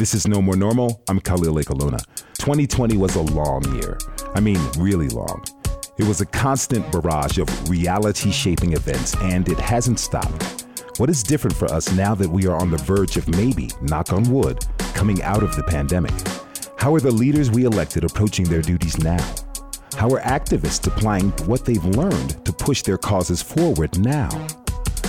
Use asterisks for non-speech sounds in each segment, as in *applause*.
This is No More Normal. I'm Khalil Ekulona. 2020 was a long year. I mean, really long. It was a constant barrage of reality shaping events, and it hasn't stopped. What is different for us now that we are on the verge of maybe, knock on wood, coming out of the pandemic? How are the leaders we elected approaching their duties now? How are activists applying what they've learned to push their causes forward now?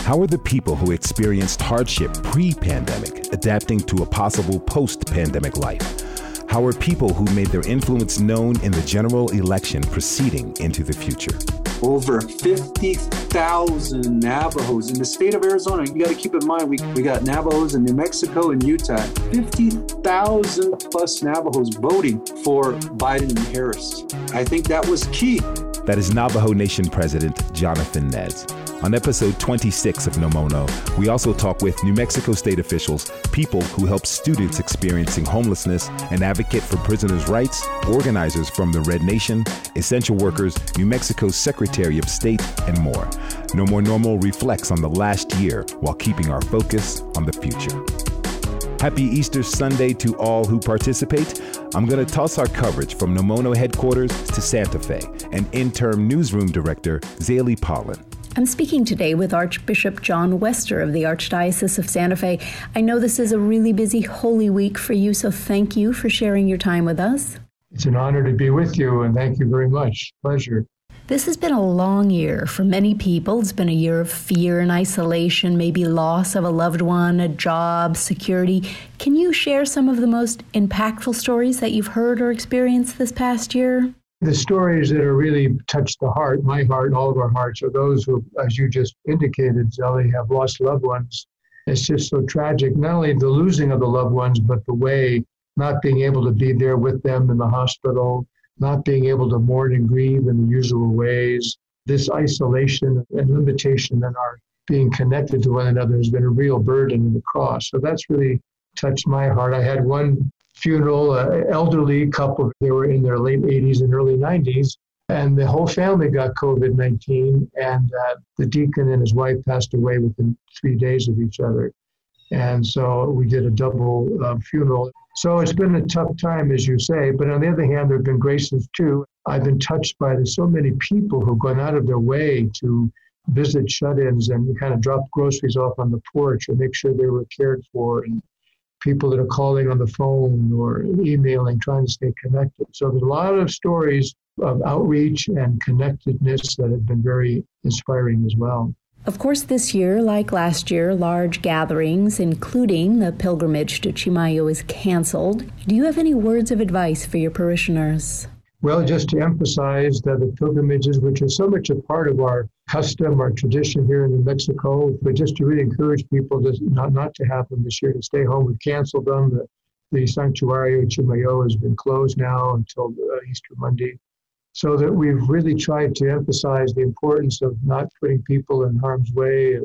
How are the people who experienced hardship pre pandemic adapting to a possible post pandemic life? How are people who made their influence known in the general election proceeding into the future? Over 50,000 Navajos in the state of Arizona. You got to keep in mind, we, we got Navajos in New Mexico and Utah. 50,000 plus Navajos voting for Biden and Harris. I think that was key. That is Navajo Nation President Jonathan Nez. On episode 26 of Nomono, we also talk with New Mexico state officials, people who help students experiencing homelessness, an advocate for prisoners' rights, organizers from the Red Nation, essential workers, New Mexico's Secretary of State, and more. No More Normal reflects on the last year while keeping our focus on the future. Happy Easter Sunday to all who participate. I'm going to toss our coverage from Nomono headquarters to Santa Fe and interim newsroom director Zelie Pollon. I'm speaking today with Archbishop John Wester of the Archdiocese of Santa Fe. I know this is a really busy Holy Week for you, so thank you for sharing your time with us. It's an honor to be with you, and thank you very much. Pleasure. This has been a long year for many people. It's been a year of fear and isolation, maybe loss of a loved one, a job, security. Can you share some of the most impactful stories that you've heard or experienced this past year? The stories that are really touched the heart, my heart, all of our hearts, are those who, as you just indicated, Zelie, have lost loved ones. It's just so tragic, not only the losing of the loved ones, but the way not being able to be there with them in the hospital, not being able to mourn and grieve in the usual ways. This isolation and limitation in our being connected to one another has been a real burden in the cross. So that's really touched my heart. I had one funeral, an elderly couple. They were in their late 80s and early 90s, and the whole family got COVID 19. And uh, the deacon and his wife passed away within three days of each other. And so we did a double uh, funeral. So it's been a tough time, as you say. But on the other hand, there have been graces too. I've been touched by the, so many people who've gone out of their way to visit shut ins and kind of drop groceries off on the porch or make sure they were cared for. And people that are calling on the phone or emailing, trying to stay connected. So there's a lot of stories of outreach and connectedness that have been very inspiring as well. Of course, this year, like last year, large gatherings, including the pilgrimage to Chimayo, is canceled. Do you have any words of advice for your parishioners? Well, just to emphasize that the pilgrimages, which are so much a part of our custom, or tradition here in New Mexico, but just to really encourage people to not, not to have them this year, to stay home. We've canceled them. The, the Santuario Chimayo has been closed now until uh, Easter Monday. So that we've really tried to emphasize the importance of not putting people in harm's way.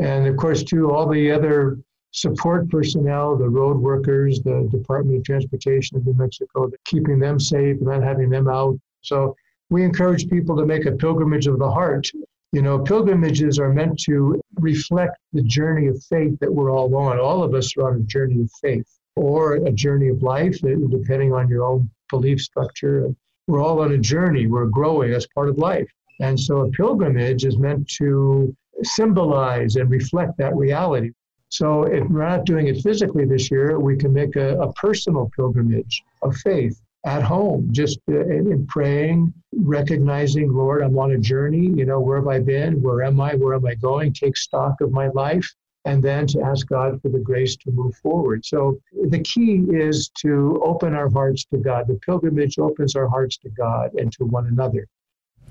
And of course, too, all the other support personnel, the road workers, the Department of Transportation of New Mexico, keeping them safe and not having them out. So we encourage people to make a pilgrimage of the heart. You know, pilgrimages are meant to reflect the journey of faith that we're all on. All of us are on a journey of faith or a journey of life, uh, depending on your own belief structure. We're all on a journey. We're growing as part of life. And so a pilgrimage is meant to symbolize and reflect that reality. So if we're not doing it physically this year, we can make a, a personal pilgrimage of faith at home, just uh, in praying, recognizing, Lord, I'm on a journey. You know, where have I been? Where am I? Where am I going? Take stock of my life, and then to ask God for the grace to move forward. So the key is to open our hearts to God. The pilgrimage opens our hearts to God and to one another.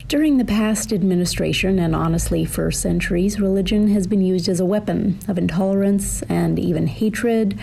During the past administration, and honestly for centuries, religion has been used as a weapon of intolerance and even hatred.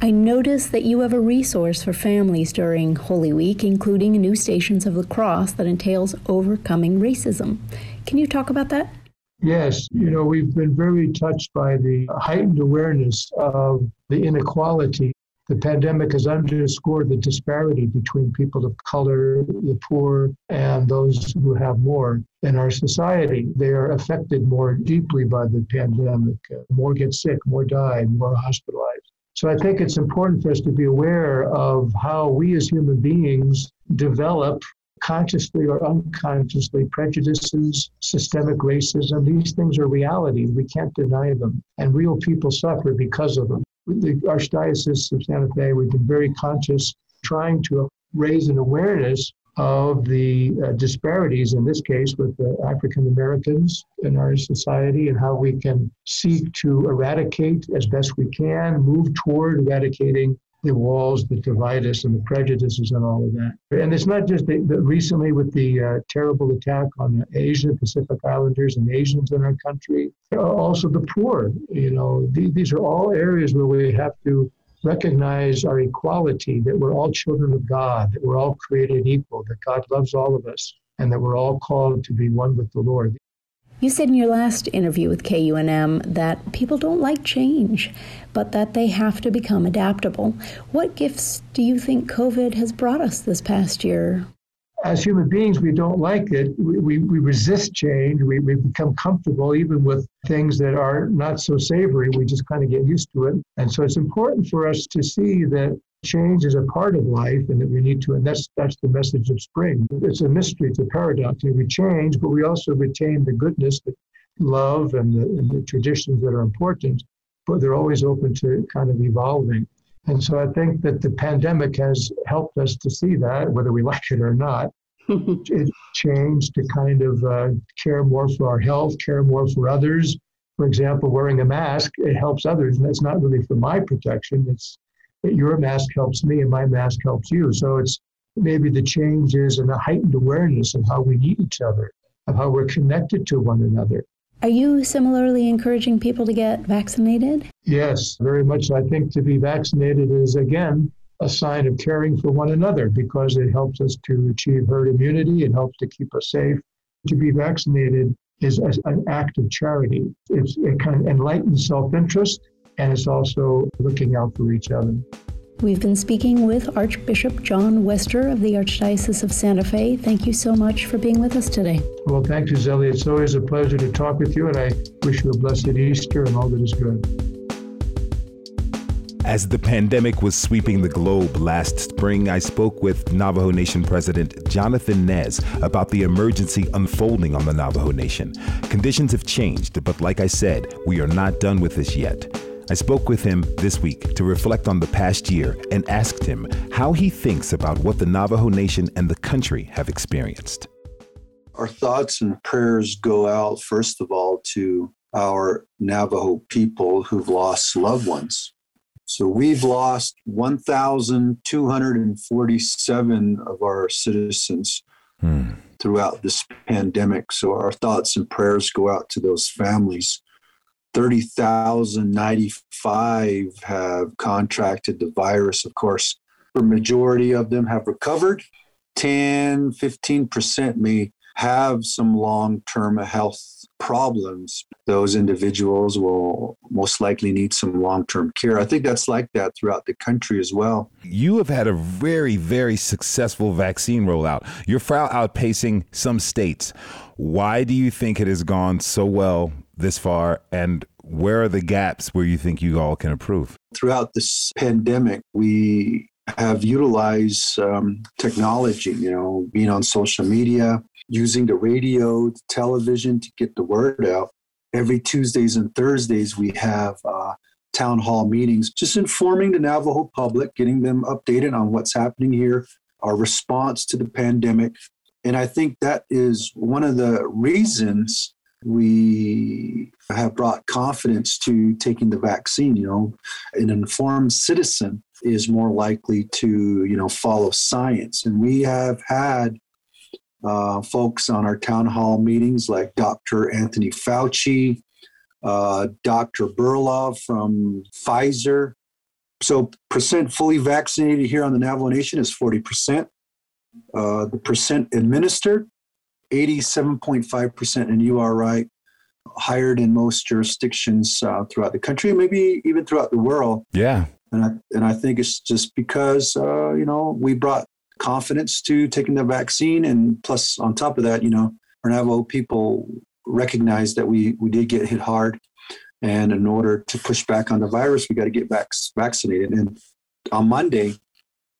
I notice that you have a resource for families during Holy Week, including new Stations of the Cross that entails overcoming racism. Can you talk about that? Yes, you know, we've been very touched by the heightened awareness of the inequality the pandemic has underscored the disparity between people of color, the poor, and those who have more in our society. They are affected more deeply by the pandemic. More get sick, more die, more hospitalized. So I think it's important for us to be aware of how we as human beings develop consciously or unconsciously prejudices, systemic racism. These things are reality. We can't deny them. And real people suffer because of them. The Archdiocese of Santa Fe, we've been very conscious trying to raise an awareness of the uh, disparities in this case with the African Americans in our society and how we can seek to eradicate as best we can, move toward eradicating the walls that divide us and the prejudices and all of that. And it's not just recently with the uh, terrible attack on the Asian Pacific Islanders and Asians in our country, also the poor. You know, th- these are all areas where we have to recognize our equality, that we're all children of God, that we're all created equal, that God loves all of us, and that we're all called to be one with the Lord. You said in your last interview with KUNM that people don't like change, but that they have to become adaptable. What gifts do you think COVID has brought us this past year? As human beings, we don't like it. We, we, we resist change. We, we become comfortable even with things that are not so savory. We just kind of get used to it. And so it's important for us to see that change is a part of life and that we need to and that's that's the message of spring. It's a mystery it's a paradox. We change but we also retain the goodness the love and the, and the traditions that are important but they're always open to kind of evolving. And so i think that the pandemic has helped us to see that whether we like it or not. *laughs* It changed to kind of uh, care more for our health care more for others. For example wearing a mask it helps others and that's not really for my protection. It's your mask helps me and my mask helps you. So it's maybe the changes and the heightened awareness of how we need each other, of how we're connected to one another. Are you similarly encouraging people to get vaccinated? Yes, very much. I think to be vaccinated is, again, a sign of caring for one another because it helps us to achieve herd immunity. It helps to keep us safe. To be vaccinated is an act of charity. It's, it kind of enlightens self interest and it's also looking out for each other. We've been speaking with Archbishop John Wester of the Archdiocese of Santa Fe. Thank you so much for being with us today. Well, thank you, Zelie. It's always a pleasure to talk with you, and I wish you a blessed Easter and all that is good. As the pandemic was sweeping the globe last spring, I spoke with Navajo Nation President Jonathan Nez about the emergency unfolding on the Navajo Nation. Conditions have changed, but like I said, we are not done with this yet. I spoke with him this week to reflect on the past year and asked him how he thinks about what the Navajo Nation and the country have experienced. Our thoughts and prayers go out, first of all, to our Navajo people who've lost loved ones. So we've lost 1,247 of our citizens hmm. throughout this pandemic. So our thoughts and prayers go out to those families. 30,095 have contracted the virus. Of course, the majority of them have recovered. 10, 15% may have some long term health problems. Those individuals will most likely need some long term care. I think that's like that throughout the country as well. You have had a very, very successful vaccine rollout. You're far outpacing some states. Why do you think it has gone so well this far, and where are the gaps where you think you all can improve? Throughout this pandemic, we have utilized um, technology, you know, being on social media, using the radio, the television to get the word out. Every Tuesdays and Thursdays, we have uh, town hall meetings, just informing the Navajo public, getting them updated on what's happening here, our response to the pandemic. And I think that is one of the reasons we have brought confidence to taking the vaccine. You know, an informed citizen is more likely to, you know, follow science. And we have had uh, folks on our town hall meetings like Dr. Anthony Fauci, uh, Dr. Bourla from Pfizer. So, percent fully vaccinated here on the Navajo Nation is 40%. Uh, the percent administered 87.5%, and you are right, higher than most jurisdictions uh, throughout the country, maybe even throughout the world. Yeah. And I, and I think it's just because, uh, you know, we brought confidence to taking the vaccine. And plus, on top of that, you know, our Navajo people recognize that we, we did get hit hard And in order to push back on the virus, we got to get vac- vaccinated. And on Monday,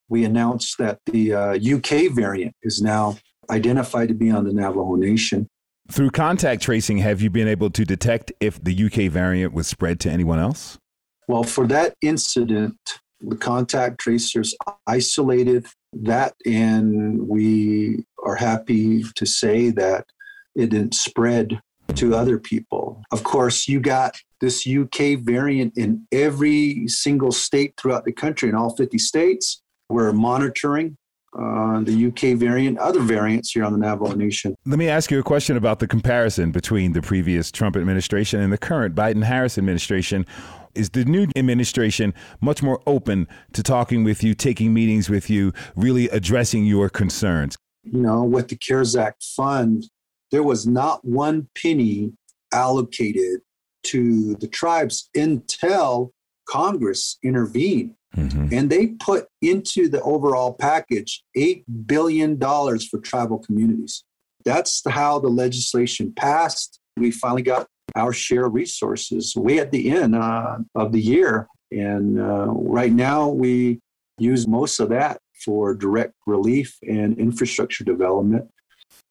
we announced that the uh, UK variant is now identified to be on the Navajo Nation. Through contact tracing, have you been able to detect if the UK variant was spread to anyone else? Well, for that incident, the contact tracers isolated that, and we are happy to say that it didn't spread to other people. Of course, you got this UK variant in every single state throughout the country, in all 50 states. We're monitoring uh, the UK variant, other variants here on the Navajo Nation. Let me ask you a question about the comparison between the previous Trump administration and the current Biden Harris administration. Is the new administration much more open to talking with you, taking meetings with you, really addressing your concerns? You know, with the CARES Act fund, there was not one penny allocated to the tribes until Congress intervened. Mm-hmm. And they put into the overall package $8 billion for tribal communities. That's how the legislation passed. We finally got our share of resources way at the end uh, of the year. And uh, right now, we use most of that for direct relief and infrastructure development.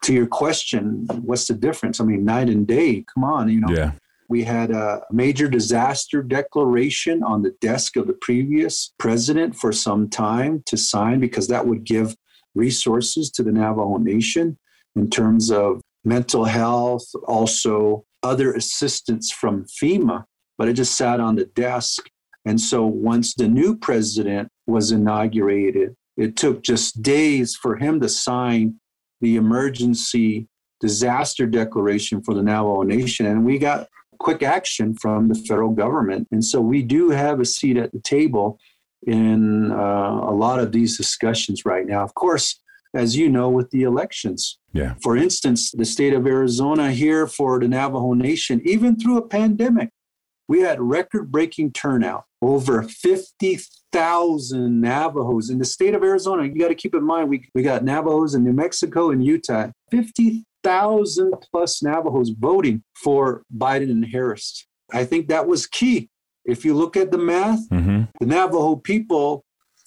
To your question, what's the difference? I mean, night and day. Come on, you know. Yeah. We had a major disaster declaration on the desk of the previous president for some time to sign because that would give resources to the Navajo Nation in terms of mental health, also other assistance from FEMA, but it just sat on the desk. And so once the new president was inaugurated, it took just days for him to sign the emergency disaster declaration for the Navajo Nation. And we got quick action from the federal government. And so we do have a seat at the table in uh, a lot of these discussions right now. Of course, as you know, with the elections. Yeah. For instance, the state of Arizona here for the Navajo Nation, even through a pandemic, we had record breaking turnout. Over 50,000 Navajos in the state of Arizona. You got to keep in mind, we, we got Navajos in New Mexico and Utah. 50 thousand plus Navajos voting for Biden and Harris. I think that was key. If you look at the math, mm-hmm. the Navajo people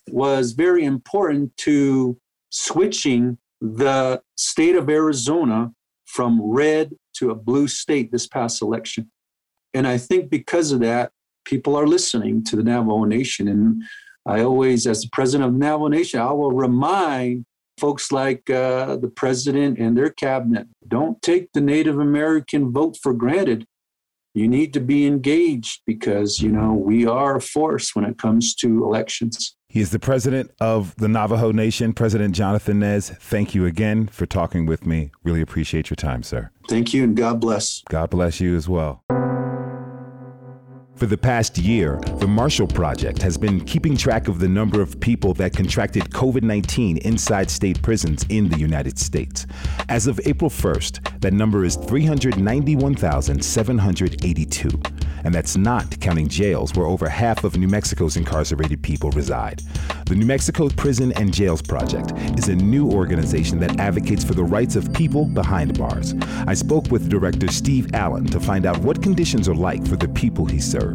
was very important to switching the state of Arizona from red to a blue state this past election. And I think because of that, people are listening to the Navajo Nation. And I always, as the president of the Navajo Nation, I will remind folks like uh, the president and their cabinet don't take the Native American vote for granted. You need to be engaged because, you know, we are a force when it comes to elections. He is the president of the Navajo Nation, President Jonathan Nez. Thank you again for talking with me. Really appreciate your time, sir. Thank you, and God bless. God bless you as well. For the past year, the Marshall Project has been keeping track of the number of people that contracted COVID 19 inside state prisons in the United States. As of April 1st, that number is 391,782. And that's not counting jails where over half of New Mexico's incarcerated people reside. The New Mexico Prison and Jails Project is a new organization that advocates for the rights of people behind bars. I spoke with director Steve Allen to find out what conditions are like for the people he serves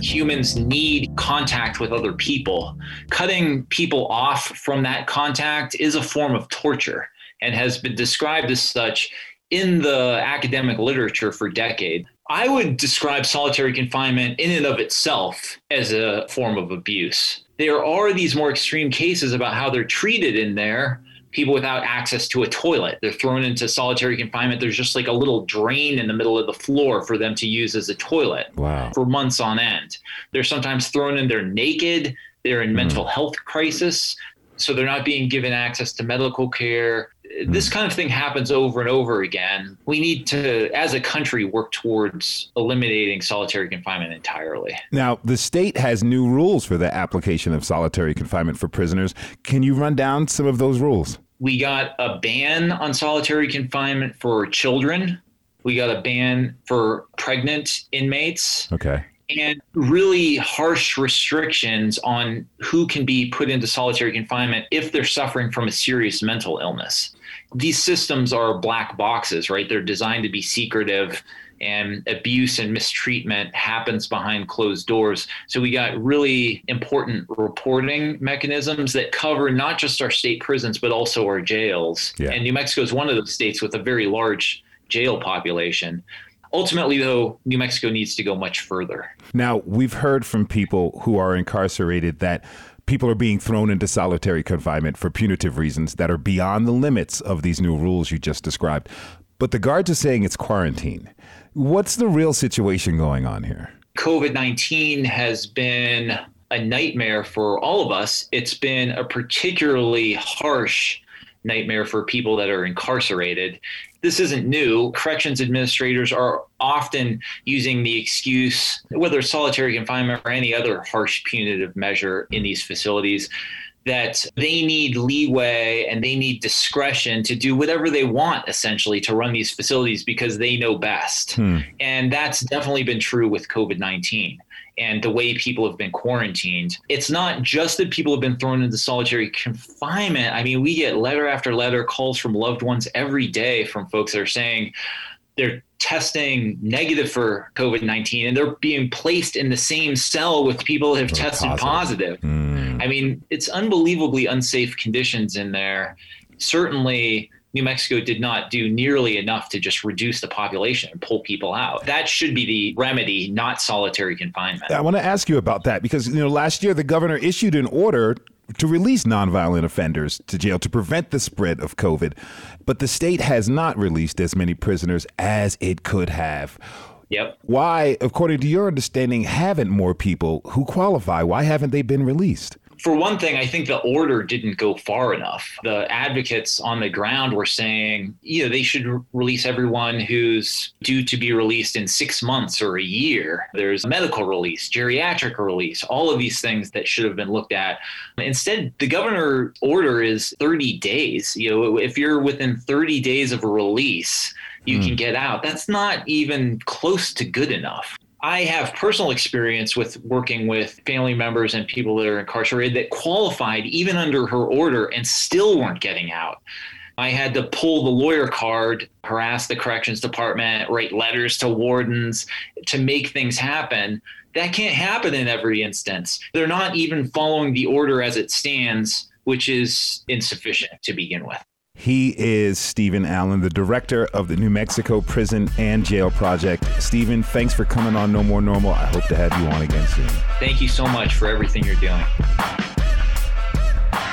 humans need contact with other people. Cutting people off from that contact is a form of torture and has been described as such in the academic literature for decades. I would describe solitary confinement in and of itself as a form of abuse. There are these more extreme cases about how they're treated in there. People without access to a toilet. They're thrown into solitary confinement. There's just like a little drain in the middle of the floor for them to use as a toilet wow. for months on end. They're sometimes thrown in there naked. They're in mm. mental health crisis. So they're not being given access to medical care this hmm. kind of thing happens over and over again. We need to, as a country, work towards eliminating solitary confinement entirely. Now, the state has new rules for the application of solitary confinement for prisoners. Can you run down some of those rules? We got a ban on solitary confinement for children. We got a ban for pregnant inmates. Okay. and really harsh restrictions on who can be put into solitary confinement if they're suffering from a serious mental illness. These systems are black boxes, right? They're designed to be secretive and abuse and mistreatment happens behind closed doors. So we got really important reporting mechanisms that cover not just our state prisons, but also our jails. Yeah. And New Mexico is one of those states with a very large jail population. Ultimately, though, New Mexico needs to go much further. Now, we've heard from people who are incarcerated that people are being thrown into solitary confinement for punitive reasons that are beyond the limits of these new rules you just described. But the guards are saying it's quarantine. What's the real situation going on here? COVID 19 has been a nightmare for all of us. It's been a particularly harsh nightmare for people that are incarcerated this isn't new. Corrections administrators are often using the excuse, whether it's solitary confinement or any other harsh punitive measure in these facilities, that they need leeway and they need discretion to do whatever they want essentially to run these facilities because they know best. Hmm. And that's definitely been true with COVID 19 and the way people have been quarantined. It's not just that people have been thrown into solitary confinement. I mean, we get letter after letter calls from loved ones every day from folks that are saying they're testing negative for COVID 19 and they're being placed in the same cell with people that have tested positive. positive. Mm. I mean, it's unbelievably unsafe conditions in there. Certainly, New Mexico did not do nearly enough to just reduce the population and pull people out. That should be the remedy, not solitary confinement. I want to ask you about that because you know last year the governor issued an order to release nonviolent offenders to jail to prevent the spread of COVID, but the state has not released as many prisoners as it could have. Yep. Why, according to your understanding, haven't more people who qualify? Why haven't they been released? For one thing, I think the order didn't go far enough. The advocates on the ground were saying, you know, they should re- release everyone who's due to be released in six months or a year. There's medical release, geriatric release, all of these things that should have been looked at. Instead, the governor order is 30 days. You know, if you're within 30 days of a release, you mm. can get out. That's not even close to good enough. I have personal experience with working with family members and people that are incarcerated that qualified even under her order and still weren't getting out. I had to pull the lawyer card, harass the corrections department, write letters to wardens to make things happen. That can't happen in every instance. They're not even following the order as it stands, which is insufficient to begin with. He is Stephen Allen, the director of the New Mexico Prison and Jail Project. Stephen, thanks for coming on No More Normal. I hope to have you on again soon. Thank you so much for everything you're doing.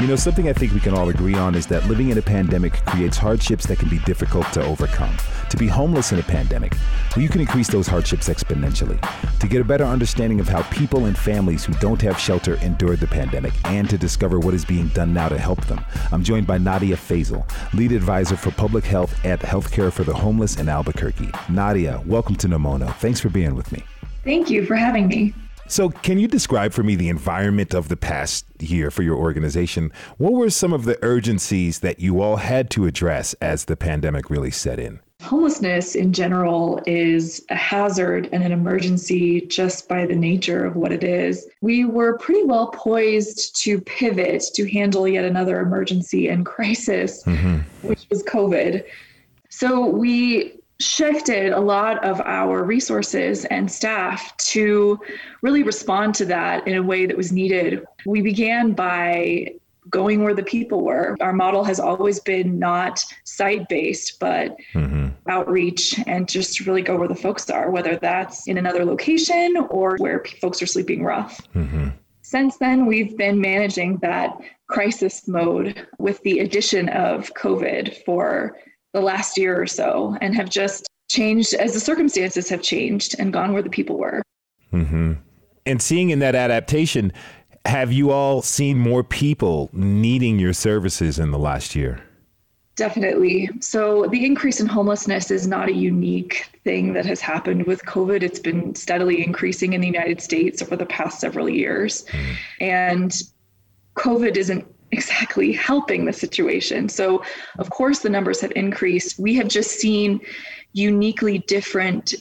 You know, something I think we can all agree on is that living in a pandemic creates hardships that can be difficult to overcome. To be homeless in a pandemic, well, you can increase those hardships exponentially. To get a better understanding of how people and families who don't have shelter endured the pandemic and to discover what is being done now to help them, I'm joined by Nadia Faisal, lead advisor for public health at Healthcare for the Homeless in Albuquerque. Nadia, welcome to Nomono. Thanks for being with me. Thank you for having me. So, can you describe for me the environment of the past year for your organization? What were some of the urgencies that you all had to address as the pandemic really set in? Homelessness in general is a hazard and an emergency just by the nature of what it is. We were pretty well poised to pivot to handle yet another emergency and *laughs* crisis, mm-hmm. which was COVID. So we shifted a lot of our resources and staff to really respond to that in a way that was needed. We began by going where the people were. Our model has always been not site based, but mm-hmm. outreach and just really go where the folks are, whether that's in another location or where folks are sleeping rough. Mm-hmm. Since then, we've been managing that crisis mode with the addition of COVID for the last year or so and have just changed as the circumstances have changed and gone where the people were. Mm-hmm. And seeing in that adaptation, have you all seen more people needing your services in the last year? Definitely. So, the increase in homelessness is not a unique thing that has happened with COVID. It's been steadily increasing in the United States over the past several years. Mm. And COVID isn't exactly helping the situation. So, of course, the numbers have increased. We have just seen uniquely different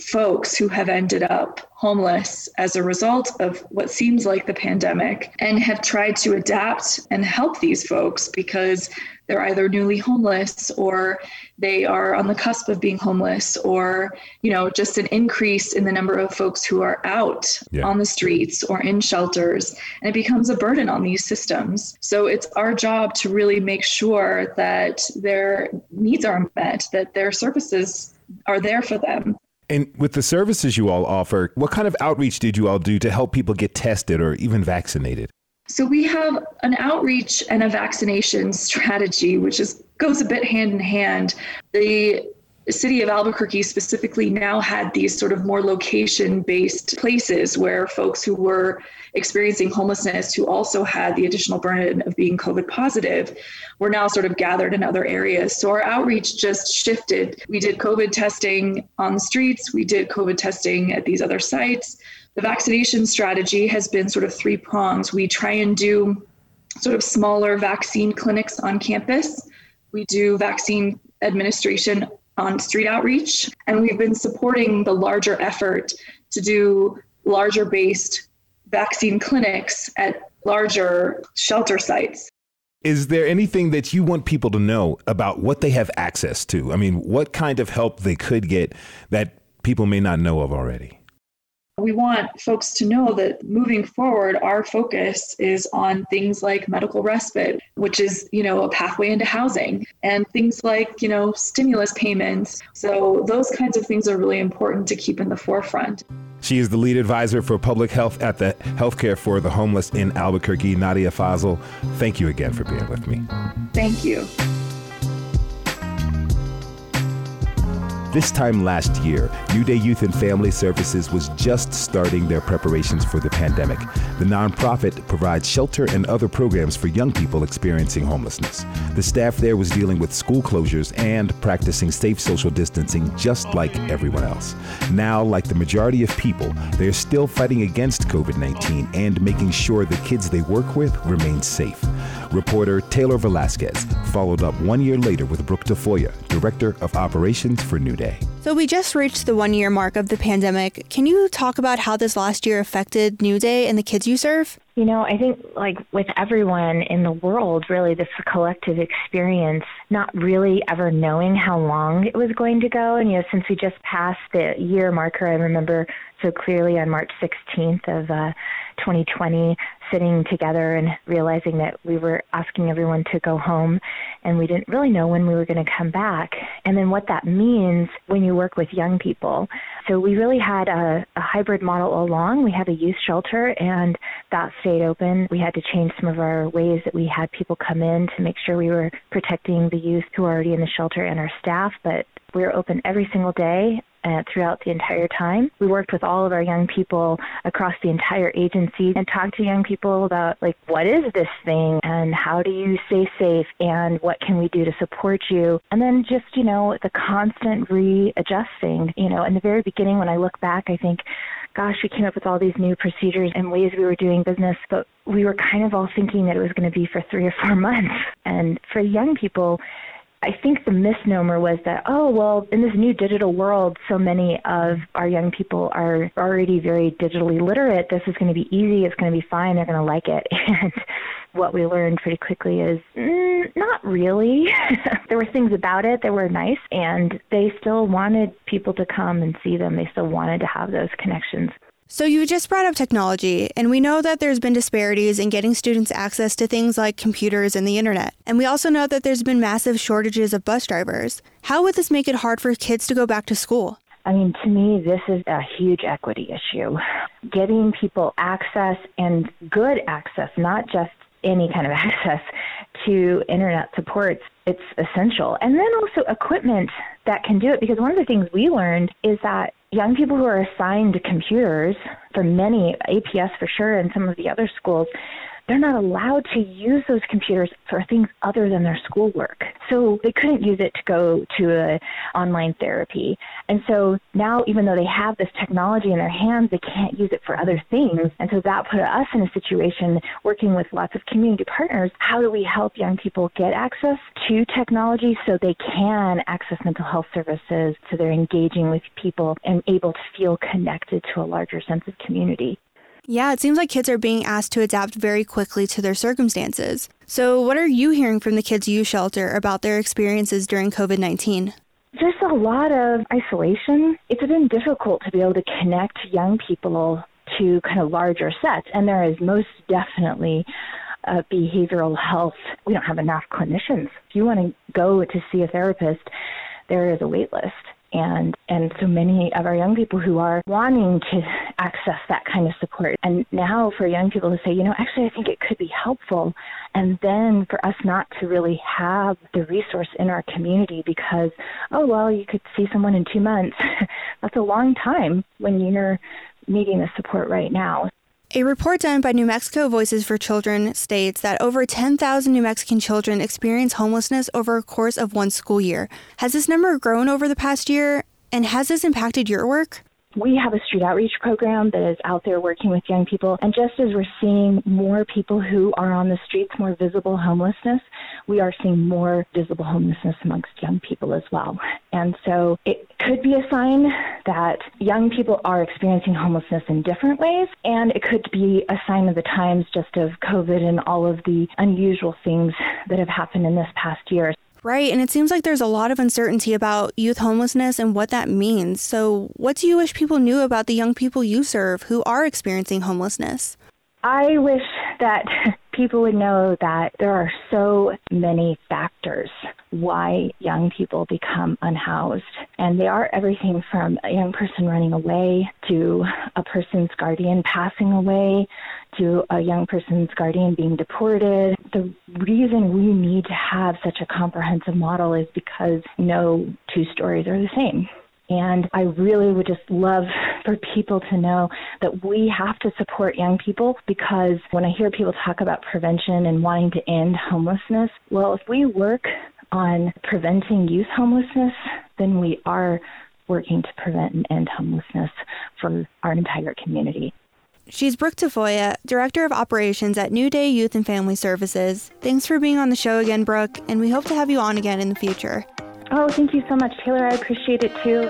folks who have ended up homeless as a result of what seems like the pandemic and have tried to adapt and help these folks because they're either newly homeless or they are on the cusp of being homeless or you know just an increase in the number of folks who are out yeah. on the streets or in shelters and it becomes a burden on these systems so it's our job to really make sure that their needs are met that their services are there for them and with the services you all offer, what kind of outreach did you all do to help people get tested or even vaccinated? So we have an outreach and a vaccination strategy, which is goes a bit hand in hand. The city of Albuquerque specifically now had these sort of more location based places where folks who were experiencing homelessness who also had the additional burden of being COVID positive were now sort of gathered in other areas. So our outreach just shifted. We did COVID testing on the streets, we did COVID testing at these other sites. The vaccination strategy has been sort of three prongs. We try and do sort of smaller vaccine clinics on campus. We do vaccine administration on street outreach, and we've been supporting the larger effort to do larger based vaccine clinics at larger shelter sites. Is there anything that you want people to know about what they have access to? I mean, what kind of help they could get that people may not know of already? We want folks to know that moving forward, our focus is on things like medical respite, which is, you know, a pathway into housing, and things like, you know, stimulus payments. So those kinds of things are really important to keep in the forefront. She is the lead advisor for public health at the Healthcare for the Homeless in Albuquerque, Nadia Fazel. Thank you again for being with me. Thank you. This time last year, New Day Youth and Family Services was just starting their preparations for the pandemic. The nonprofit provides shelter and other programs for young people experiencing homelessness. The staff there was dealing with school closures and practicing safe social distancing just like everyone else. Now, like the majority of people, they are still fighting against COVID 19 and making sure the kids they work with remain safe. Reporter Taylor Velasquez followed up one year later with Brooke Tafoya, Director of Operations for New Day. So we just reached the one year mark of the pandemic. Can you talk about how this last year affected New Day and the kids you serve? You know, I think like with everyone in the world, really, this collective experience, not really ever knowing how long it was going to go. And, you know, since we just passed the year marker, I remember so clearly on March 16th of uh, 2020, sitting together and realizing that we were asking everyone to go home and we didn't really know when we were going to come back. And then what that means when you work with young people. So we really had a, a hybrid model all along. We had a youth shelter and that stayed open. We had to change some of our ways that we had people come in to make sure we were protecting the youth who are already in the shelter and our staff, but we were open every single day uh, throughout the entire time. We worked with all of our young people across the entire agency and talked to young people about like what is this thing and how do you stay safe and what can we do to support you and then just you know the constant readjusting you know in the very beginning when I look back I think gosh, we came up with all these new procedures and ways we were doing business, but we were kind of all thinking that it was going to be for three or four *laughs* months. And for young people, I think the misnomer was that, oh, well, in this new digital world, so many of our young people are already very digitally literate. This is going to be easy. It's going to be fine. They're going to like it. *laughs* And what we learned pretty quickly is mm, not really. *laughs* there were things about it that were nice, and they still wanted people to come and see them. They still wanted to have those connections. So, you just brought up technology, and we know that there's been disparities in getting students access to things like computers and the internet. And we also know that there's been massive shortages of bus drivers. How would this make it hard for kids to go back to school? I mean, to me, this is a huge equity issue. Getting people access and good access, not just any kind of *laughs* access to internet supports, it's essential. And then also equipment that can do it, because one of the things we learned is that young people who are assigned to computers for many, APS for sure, and some of the other schools, they're not allowed to use those computers for things other than their schoolwork. So they couldn't use it to go to a online therapy. And so now, even though they have this technology in their hands, they can't use it for other things. And so that put us in a situation working with lots of community partners. How do we help young people get access to technology so they can access mental health services, so they're engaging with people and able to feel connected to a larger sense of community? Yeah, it seems like kids are being asked to adapt very quickly to their circumstances. So, what are you hearing from the Kids you Shelter about their experiences during COVID 19? There's a lot of isolation. It's been difficult to be able to connect young people to kind of larger sets, and there is most definitely uh, behavioral health. We don't have enough clinicians. If you want to go to see a therapist, there is a wait list and and so many of our young people who are wanting to access that kind of support. And now for young people to say you know actually i think it could be helpful and then for us not to really have the resource in our community because oh well you could see someone in 2 months. *laughs* That's a long time when you're needing the support right now a report done by New Mexico Voices for Children states that over 10,000 New Mexican children experience homelessness over a course of one school year. Has this number grown over the past year, and has this impacted your work? We have a street outreach program that is out there working with young people. And just as we're seeing more people who are on the streets, more visible homelessness, we are seeing more visible homelessness amongst young people as well. And so it could be a sign that young people are experiencing homelessness in different ways. And it could be a sign of the times just of COVID and all of the unusual things that have happened in this past year. Right, and it seems like there's a lot of uncertainty about youth homelessness and what that means. So, what do you wish people knew about the young people you serve who are experiencing homelessness? I wish that people would know that there are so many factors why young people become unhoused. And they are everything from a young person running away to a person's guardian passing away to a young person's guardian being deported. The reason we need to have such a comprehensive model is because no two stories are the same. And I really would just love for people to know that we have to support young people because when I hear people talk about prevention and wanting to end homelessness, well, if we work on preventing youth homelessness, then we are working to prevent and end homelessness for our entire community. She's Brooke Tafoya, Director of Operations at New Day Youth and Family Services. Thanks for being on the show again, Brooke, and we hope to have you on again in the future. Oh, thank you so much, Taylor. I appreciate it too.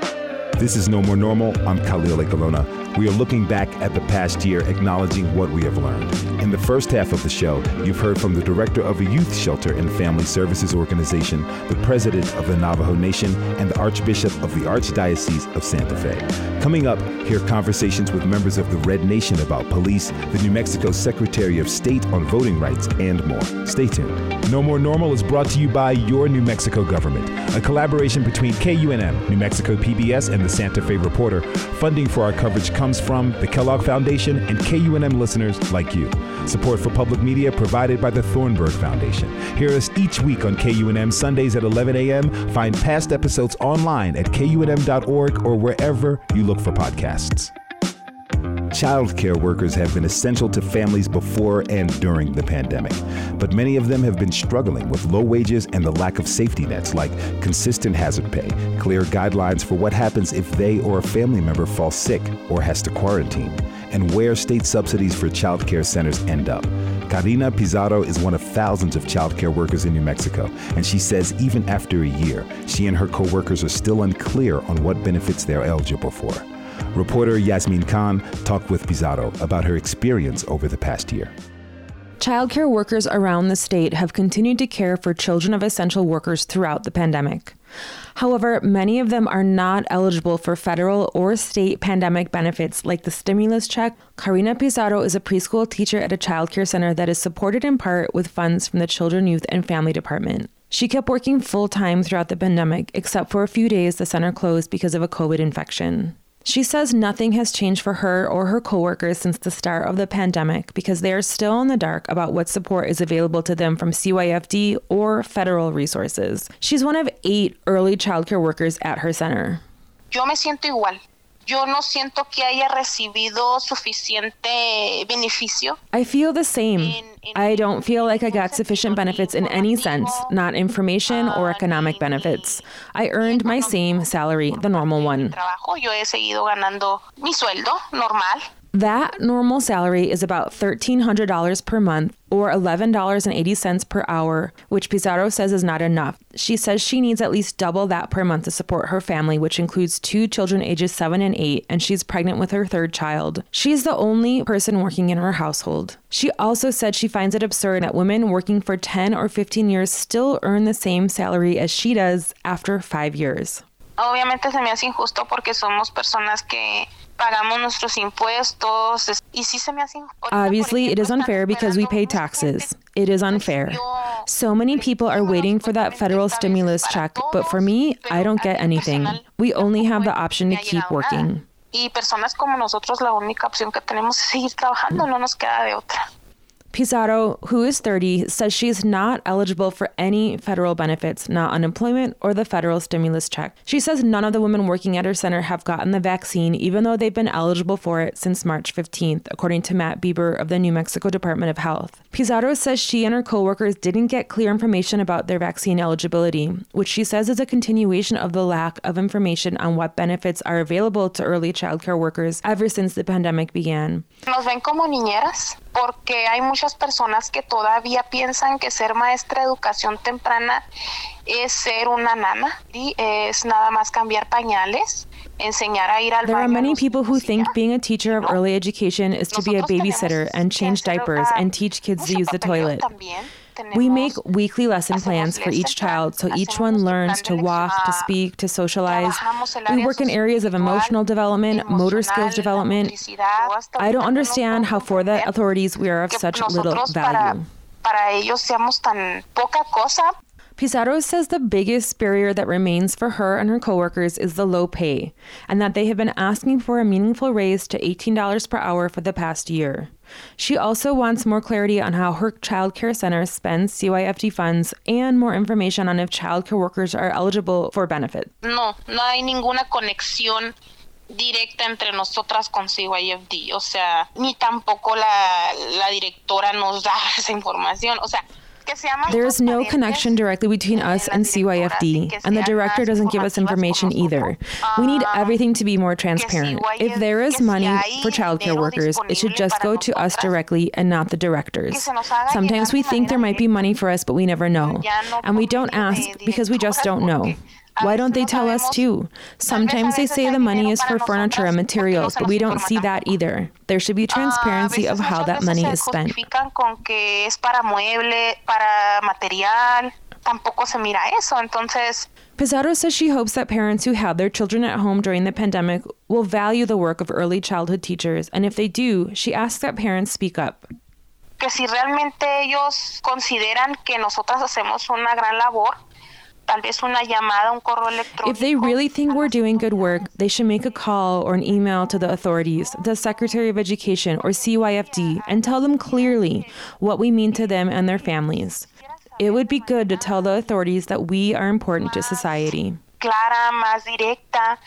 This is No More Normal. I'm Khalil Ekulona. We are looking back at the past year, acknowledging what we have learned. In the first half of the show, you've heard from the director of a youth shelter and family services organization, the president of the Navajo Nation, and the Archbishop of the Archdiocese of Santa Fe. Coming up, hear conversations with members of the Red Nation about police, the New Mexico Secretary of State on voting rights, and more. Stay tuned. No More Normal is brought to you by your New Mexico government, a collaboration between KUNM, New Mexico PBS, and the Santa Fe Reporter. Funding for our coverage comes from the Kellogg Foundation and KUNM listeners like you. Support for public media provided by the Thornburg Foundation. Hear us each week on KUNM Sundays at 11 a.m. Find past episodes online at kunm.org or wherever you look for podcasts. Child care workers have been essential to families before and during the pandemic, but many of them have been struggling with low wages and the lack of safety nets like consistent hazard pay, clear guidelines for what happens if they or a family member falls sick or has to quarantine, and where state subsidies for child care centers end up. Karina Pizarro is one of thousands of childcare workers in New Mexico, and she says even after a year, she and her coworkers are still unclear on what benefits they're eligible for. Reporter Yasmin Khan talked with Pizarro about her experience over the past year. Childcare workers around the state have continued to care for children of essential workers throughout the pandemic. However, many of them are not eligible for federal or state pandemic benefits like the stimulus check. Karina Pizarro is a preschool teacher at a childcare center that is supported in part with funds from the Children, Youth, and Family Department. She kept working full time throughout the pandemic, except for a few days the center closed because of a COVID infection. She says nothing has changed for her or her coworkers since the start of the pandemic because they are still in the dark about what support is available to them from CYFD or federal resources. She's one of eight early childcare workers at her center. Yo me siento igual. Yo no siento que haya recibido suficiente beneficio. I feel the same. I don't feel like I got sufficient benefits in any sense, not information or economic benefits. I earned my same salary, the normal one. Yo he seguido ganando mi sueldo normal. That normal salary is about $1,300 per month or $11.80 per hour, which Pizarro says is not enough. She says she needs at least double that per month to support her family, which includes two children ages 7 and 8, and she's pregnant with her third child. She's the only person working in her household. She also said she finds it absurd that women working for 10 or 15 years still earn the same salary as she does after five years. Obviamente se me hace injusto porque somos personas que pagamos nuestros impuestos y sí se me hace Obviously, it is unfair because we pay taxes. It is unfair. So many people are waiting for that federal stimulus check, but for me, I don't get anything. We only have the option to keep working. Y personas como nosotros la única opción que tenemos es seguir trabajando, mm. no nos queda de otra. Pizarro, who is 30, says she is not eligible for any federal benefits, not unemployment or the federal stimulus check. She says none of the women working at her center have gotten the vaccine, even though they've been eligible for it since March 15th, according to Matt Bieber of the New Mexico Department of Health. Pizarro says she and her coworkers didn't get clear information about their vaccine eligibility, which she says is a continuation of the lack of information on what benefits are available to early childcare workers ever since the pandemic began. Nos ven como niñeras porque hay muchas personas que todavía piensan que ser maestra de educación temprana es ser una nana y es nada más cambiar pañales. Enseñar a ir al there are many people who think being a teacher of early education is to be a babysitter and change diapers and teach kids to use the toilet. We make weekly lesson plans for each child so each one learns to walk, to speak, to socialize. We work in areas of emotional development, motor skills development. I don't understand how, for the authorities, we are of such little value. Para ellos seamos tan poca cosa. Pizarro says the biggest barrier that remains for her and her coworkers is the low pay, and that they have been asking for a meaningful raise to $18 per hour for the past year. She also wants more clarity on how her child care center spends CYFD funds and more information on if child care workers are eligible for benefits. No, no hay ninguna conexión directa entre nosotras con CYFD, o sea, ni tampoco la, la directora nos da *laughs* esa información, o sea, there is no connection directly between us and CYFD, and the director doesn't give us information either. We need everything to be more transparent. If there is money for childcare workers, it should just go to us directly and not the directors. Sometimes we think there might be money for us, but we never know. And we don't ask because we just don't know. Why don't they tell us too? Sometimes they say the money is for furniture and materials, but we don't see that either. There should be transparency of how that money is spent. Tampoco se mira eso, entonces Pizarro says she hopes that parents who have their children at home during the pandemic will value the work of early childhood teachers, and if they do, she asks that parents speak up. Que si realmente ellos consideran que nosotras hacemos una gran labor, if they really think we're doing good work, they should make a call or an email to the authorities, the Secretary of Education, or CYFD, and tell them clearly what we mean to them and their families. It would be good to tell the authorities that we are important to society. Clara, más directa,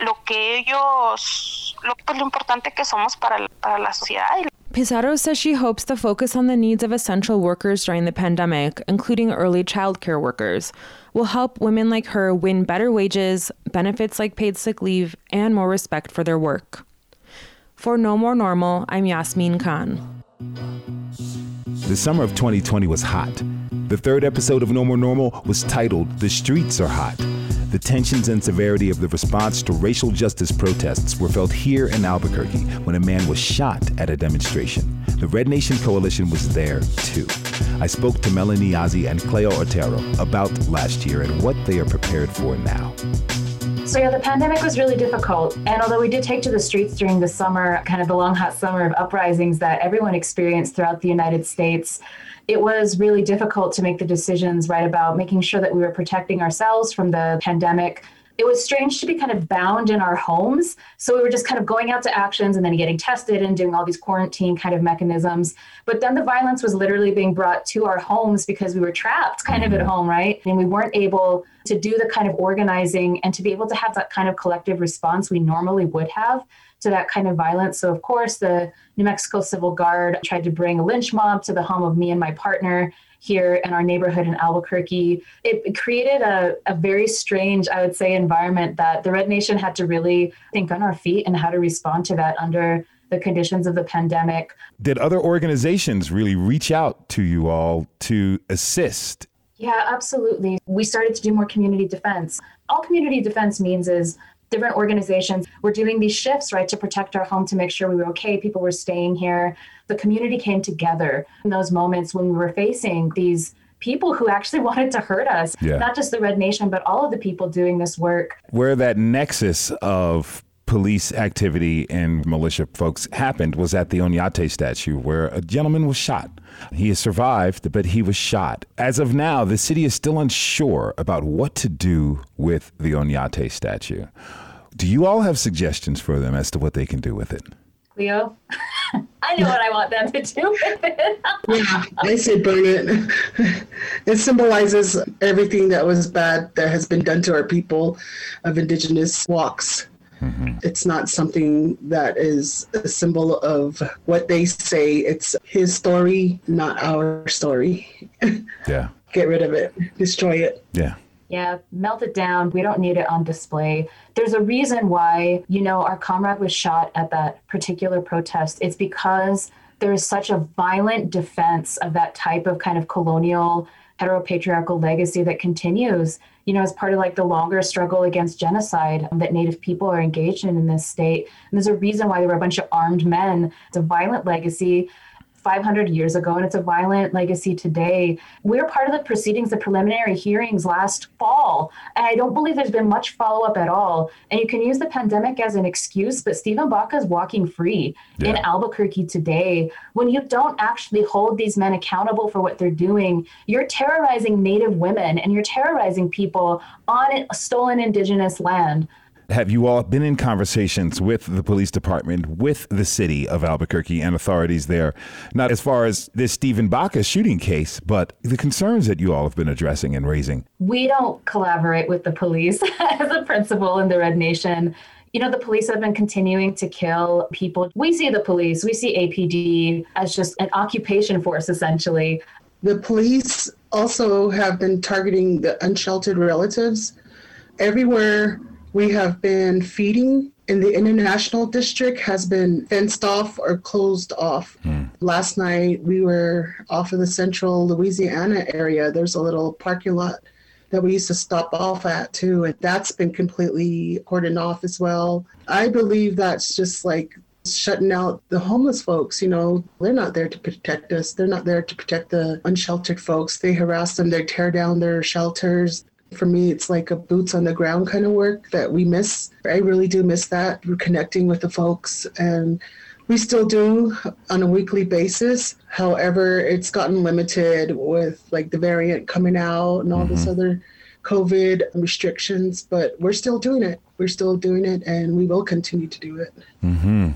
lo que ellos, lo, importante que somos para, para la sociedad. Pizarro says she hopes the focus on the needs of essential workers during the pandemic, including early childcare workers, will help women like her win better wages, benefits like paid sick leave, and more respect for their work. For No More Normal, I'm Yasmin Khan. The summer of 2020 was hot. The third episode of No More Normal was titled The Streets Are Hot. The tensions and severity of the response to racial justice protests were felt here in Albuquerque when a man was shot at a demonstration. The Red Nation Coalition was there too. I spoke to Melanie Yazzie and Cleo Otero about last year and what they are prepared for now. So, yeah, the pandemic was really difficult. And although we did take to the streets during the summer, kind of the long, hot summer of uprisings that everyone experienced throughout the United States, it was really difficult to make the decisions right about making sure that we were protecting ourselves from the pandemic, it was strange to be kind of bound in our homes. So we were just kind of going out to actions and then getting tested and doing all these quarantine kind of mechanisms. But then the violence was literally being brought to our homes because we were trapped kind of at mm-hmm. home, right? And we weren't able to do the kind of organizing and to be able to have that kind of collective response we normally would have to that kind of violence. So, of course, the New Mexico Civil Guard tried to bring a lynch mob to the home of me and my partner here in our neighborhood in Albuquerque. It created a, a very strange, I would say, environment that the Red Nation had to really think on our feet and how to respond to that under the conditions of the pandemic. Did other organizations really reach out to you all to assist? Yeah, absolutely. We started to do more community defense. All community defense means is different organizations were doing these shifts, right, to protect our home, to make sure we were okay, people were staying here. The community came together in those moments when we were facing these people who actually *laughs* wanted to hurt us, yeah. not just the Red Nation, but all of the people doing this work. Where that nexus of police activity and militia folks happened was at the Oñate statue, where a gentleman was shot. He has survived, but he was shot. As of now, the city is still unsure about what to do with the Oñate statue. Do you all have suggestions for them as to what they can do with it? Leo? *laughs* I know what I want them to do with it. *laughs* yeah, I say burn it. *laughs* It symbolizes everything that was bad that has been done to our people of indigenous walks. Mm-hmm. It's not something that is a symbol of what they say. It's his story, not our story. *laughs* yeah. Get rid of it, destroy it. Yeah. Yeah, melt it down. We don't need it on display. There's a reason why, you know, our comrade was shot at that particular protest. It's because there is such a violent defense of that type of kind of colonial heteropatriarchal legacy that continues you know, as part of like the longer struggle against genocide that Native people are engaged in in this state. And there's a reason why there were a bunch of armed men. It's a violent legacy 500 years ago, and it's a violent legacy today. We're part of the proceedings, the preliminary hearings last fall, and I don't believe there's been much follow up at all. And you can use the pandemic as an excuse, but Steven Baca is walking free yeah. in Albuquerque today. When you don't actually hold these men accountable for what they're doing, you're terrorizing Native women and you're terrorizing people on stolen Indigenous land. Have you all been in conversations with the police department, with the city of Albuquerque and authorities there? Not as far as this Steven Baca shooting case, but the concerns that you all have been addressing and raising. We don't collaborate with the police *laughs* as a principle in the Red Nation you know, the police have been continuing to kill people. We see the police, we see APD as just an occupation force, essentially. The police also have been targeting the unsheltered relatives. Everywhere we have been feeding in the international district has been fenced off or closed off. Mm. Last night we were off of the central Louisiana area. There's a little parking lot that we used to stop off at too, and that's been completely cordoned off as well. I believe that's just like shutting out the homeless folks. You know, they're not there to protect us. They're not there to protect the unsheltered folks. They harass them. They tear down their shelters. For me, it's like a boots on the ground kind of work that we miss. I really do miss that. We're connecting with the folks and we still do on a weekly basis. However, it's gotten limited with like the variant coming out and all mm-hmm. this other COVID restrictions, but we're still doing it. We're still doing it and we will continue to do it. Mm-hmm.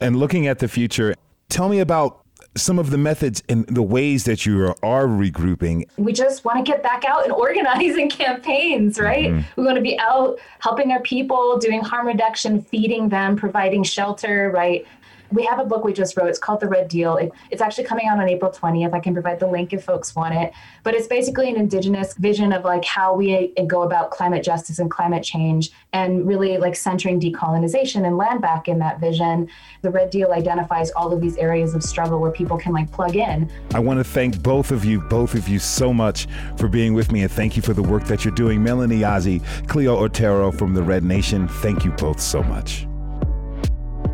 And looking at the future, tell me about some of the methods and the ways that you are, are regrouping. We just want to get back out and *laughs* organizing campaigns, right? Mm-hmm. We want to be out helping our people, doing harm reduction, feeding them, providing shelter, right? We have a book we just wrote. It's called The Red Deal. It, it's actually coming out on April 20th. I can provide the link if folks want it. But it's basically an indigenous vision of like how we go about climate justice and climate change and really like centering decolonization and land back in that vision. The Red Deal identifies all of these areas of struggle where people can like plug in. I want to thank both of you, both of you so much for being with me and thank you for the work that you're doing. Melanie Yazzie, Cleo Otero from the Red Nation, thank you both so much.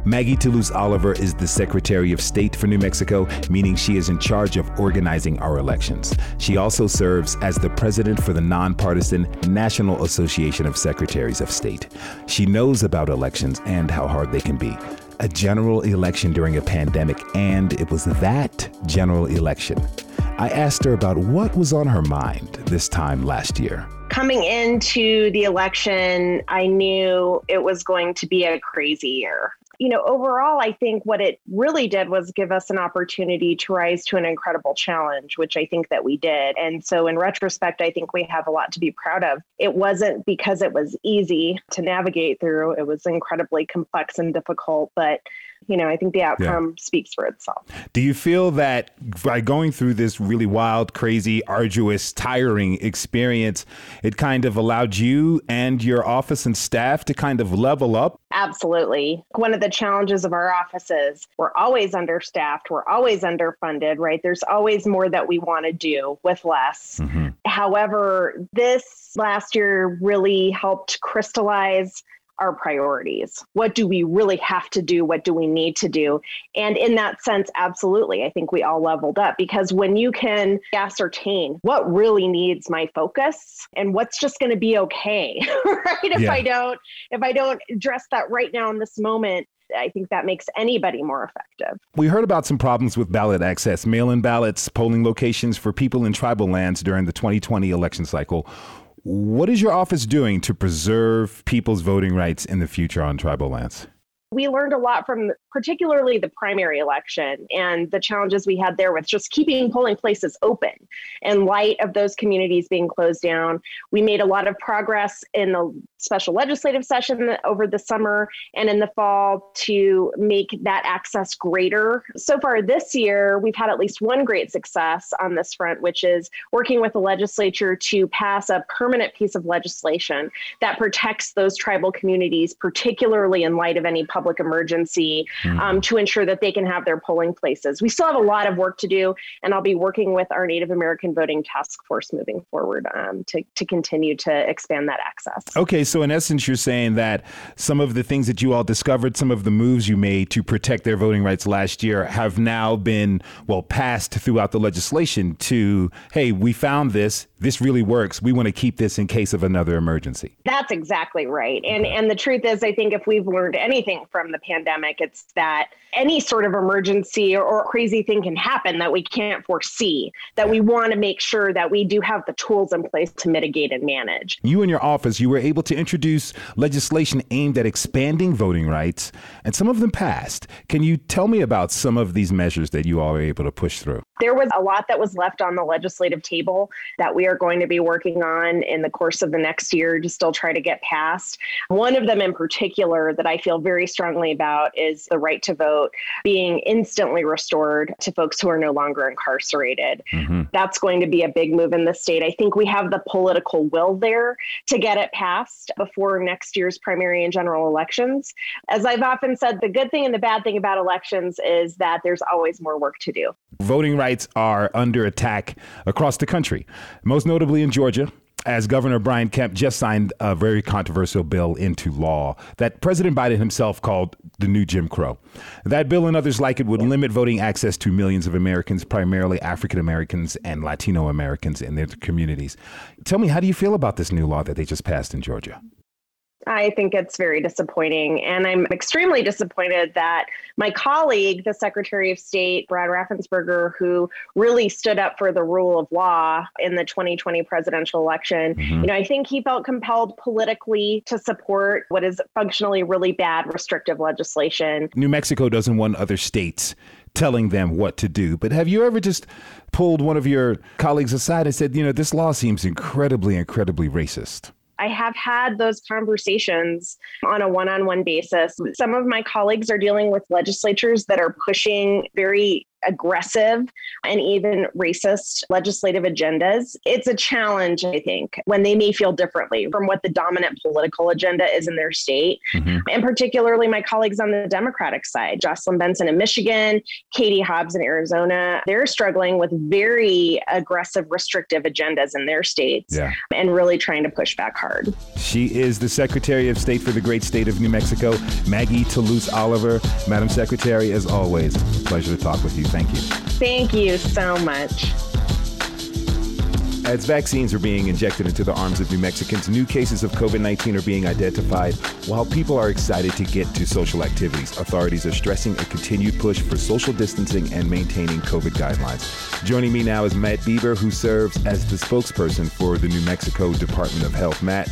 Maggie Toulouse Oliver is the Secretary of State for New Mexico, meaning she is in charge of organizing our elections. She also serves as the president for the nonpartisan National Association of Secretaries of State. She knows about elections and how hard they can be. A general election during a pandemic, and it was that general election. I asked her about what was on her mind this time last year. coming into the election, I knew it was going to be a crazy year. You know, overall, I think what it really did was give us an opportunity to rise to an incredible challenge, which I think that we did. And so, in retrospect, I think we have a lot to be proud of. It wasn't because it was easy to navigate through, it was incredibly complex and difficult, but you know, I think the outcome yeah. speaks for itself. Do you feel that by going through this really wild, crazy, arduous, tiring experience, it kind of allowed you and your office and staff to kind of level up? Absolutely. One of the challenges of our offices, we're always understaffed, we're always underfunded, right? There's always more that we want to do with less. Mm-hmm. However, this last year really helped crystallize our priorities. What do we really have to do? What do we need to do? And in that sense, absolutely, I think we all leveled up because when you can ascertain what really needs my focus and what's just going to be okay, *laughs* right? If yeah. I don't, if I don't address that right now in this moment, I think that makes anybody more effective. We heard about some problems with ballot access, mail in ballots, polling locations for people in tribal lands during the 2020 election cycle. What is your office doing to preserve people's voting rights in the future on tribal lands? We learned a lot from particularly the primary election and the challenges we had there with just keeping polling places open in light of those communities being closed down. We made a lot of progress in the special legislative session over the summer and in the fall to make that access greater. So far this year, we've had at least one great success on this front, which is working with the legislature to pass a permanent piece of legislation that protects those tribal communities, particularly in light of any public emergency. Um, to ensure that they can have their polling places. We still have a lot of work to do, and I'll be working with our Native American Voting Task Force moving forward um, to, to continue to expand that access. Okay, so in essence, you're saying that some of the things that you all discovered, some of the moves you made to protect their voting rights last year have now been, well, passed throughout the legislation to, hey, we found this. This really works. We want to keep this in case of another emergency. That's exactly right. And and the truth is I think if we've learned anything from the pandemic, it's that any sort of emergency or, or crazy thing can happen that we can't foresee, that we want to make sure that we do have the tools in place to mitigate and manage. You and your office, you were able to introduce legislation aimed at expanding voting rights, and some of them passed. Can you tell me about some of these measures that you all were able to push through? There was a lot that was left on the legislative table that we are going to be working on in the course of the next year to still try to get passed. One of them in particular that I feel very strongly about is the right to vote being instantly restored to folks who are no longer incarcerated. Mm-hmm. That's going to be a big move in the state. I think we have the political will there to get it passed before next year's primary and general elections. As I've often said, the good thing and the bad thing about elections is that there's always more work to do. Voting rights are under attack across the country, most notably in Georgia as Governor Brian Kemp just signed a very controversial bill into law that President Biden himself called the new Jim Crow. That bill and others like it would limit voting access to millions of Americans, primarily African Americans and Latino Americans in their communities. Tell me, how do you feel about this new law that they just passed in Georgia? I think it's very disappointing. And I'm extremely disappointed that my colleague, the Secretary of State, Brad Raffensperger, who really stood up for the rule of law in the 2020 presidential election, mm-hmm. you know, I think he felt compelled politically to support what is functionally really bad restrictive legislation. New Mexico doesn't want other states telling them what to do. But have you ever just pulled one of your colleagues aside and said, you know, this law seems incredibly, incredibly racist? I have had those conversations on a one on one basis. Some of my colleagues are dealing with legislatures that are pushing very aggressive and even racist legislative agendas. It's a challenge, I think, when they may feel differently from what the dominant political agenda is in their state. Mm-hmm. And particularly my colleagues on the Democratic side, Jocelyn Benson in Michigan, Katie Hobbs in Arizona, they're struggling with very aggressive restrictive agendas in their states yeah. and really trying to push back hard. She is the Secretary of State for the great state of New Mexico, Maggie Toulouse Oliver. Madam Secretary, as always, pleasure to talk with you. Thank you. Thank you so much. As vaccines are being injected into the arms of New Mexicans, new cases of COVID 19 are being identified. While people are excited to get to social activities, authorities are stressing a continued push for social distancing and maintaining COVID guidelines. Joining me now is Matt Bieber, who serves as the spokesperson for the New Mexico Department of Health. Matt,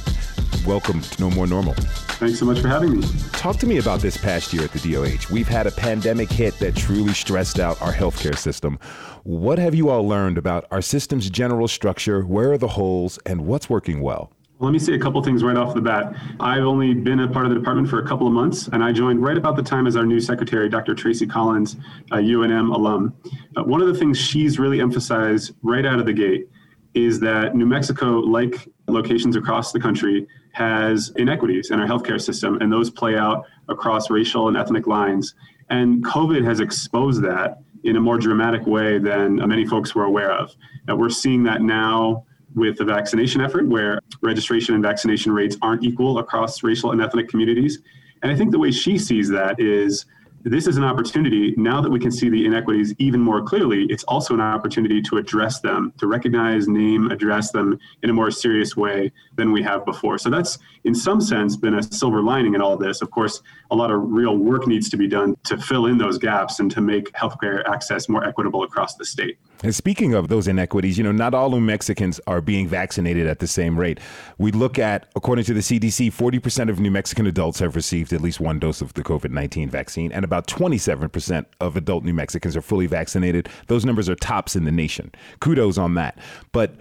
welcome to No More Normal. Thanks so much for having me. Talk to me about this past year at the DOH. We've had a pandemic hit that truly stressed out our healthcare system. What have you all learned about our system's general structure? Where are the holes and what's working well? Let me say a couple things right off the bat. I've only been a part of the department for a couple of months, and I joined right about the time as our new secretary, Dr. Tracie Collins, a UNM alum. Uh, one of the things she's really emphasized right out of the gate is that New Mexico, like locations across the country, has inequities in our healthcare system, and those play out across racial and ethnic lines. And COVID has exposed that in a more dramatic way than many folks were aware of. We're seeing that now with the vaccination effort, where registration and vaccination rates aren't equal across racial and ethnic communities. And I think the way she sees that is this is an opportunity now that we can see the inequities even more clearly it's also an opportunity to address them to recognize name address them in a more serious way than we have before. So that's in some sense been a silver lining in all this. Of course a lot of real work needs to be done to fill in those gaps and to make healthcare access more equitable across the state and speaking of those inequities, you know, not all New Mexicans are being vaccinated at the same rate. We look at, according to the CDC, 40% of New Mexican adults have received at least one dose of the COVID 19 vaccine, and about 27% of adult New Mexicans are fully vaccinated. Those numbers are tops in the nation. Kudos on that. But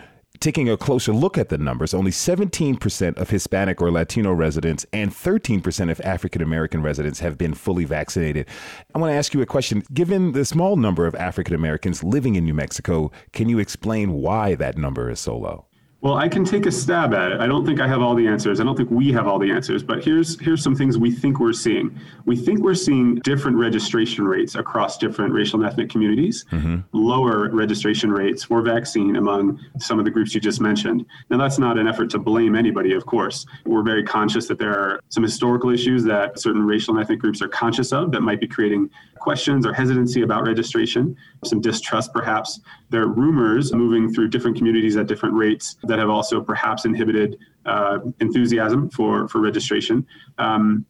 taking a closer look at the numbers, only 17% of Hispanic or Latino residents and 13% of African American residents have been fully vaccinated. I want to ask you a question. Given the small number of African Americans living in New Mexico, can you explain why that number is so low? Well, I can take a stab at it. I don't think I have all the answers. I don't think we have all the answers, but here's here's some things we think we're seeing. We think we're seeing different registration rates across different racial and ethnic communities, mm-hmm. lower registration rates for vaccine among some of the groups you just mentioned. Now, that's not an effort to blame anybody, of course. We're very conscious that there are some historical issues that certain racial and ethnic groups are conscious of that might be creating questions or hesitancy about registration, some distrust perhaps. There are rumors moving through different communities at different rates that have also perhaps inhibited uh, enthusiasm for, for registration. Um,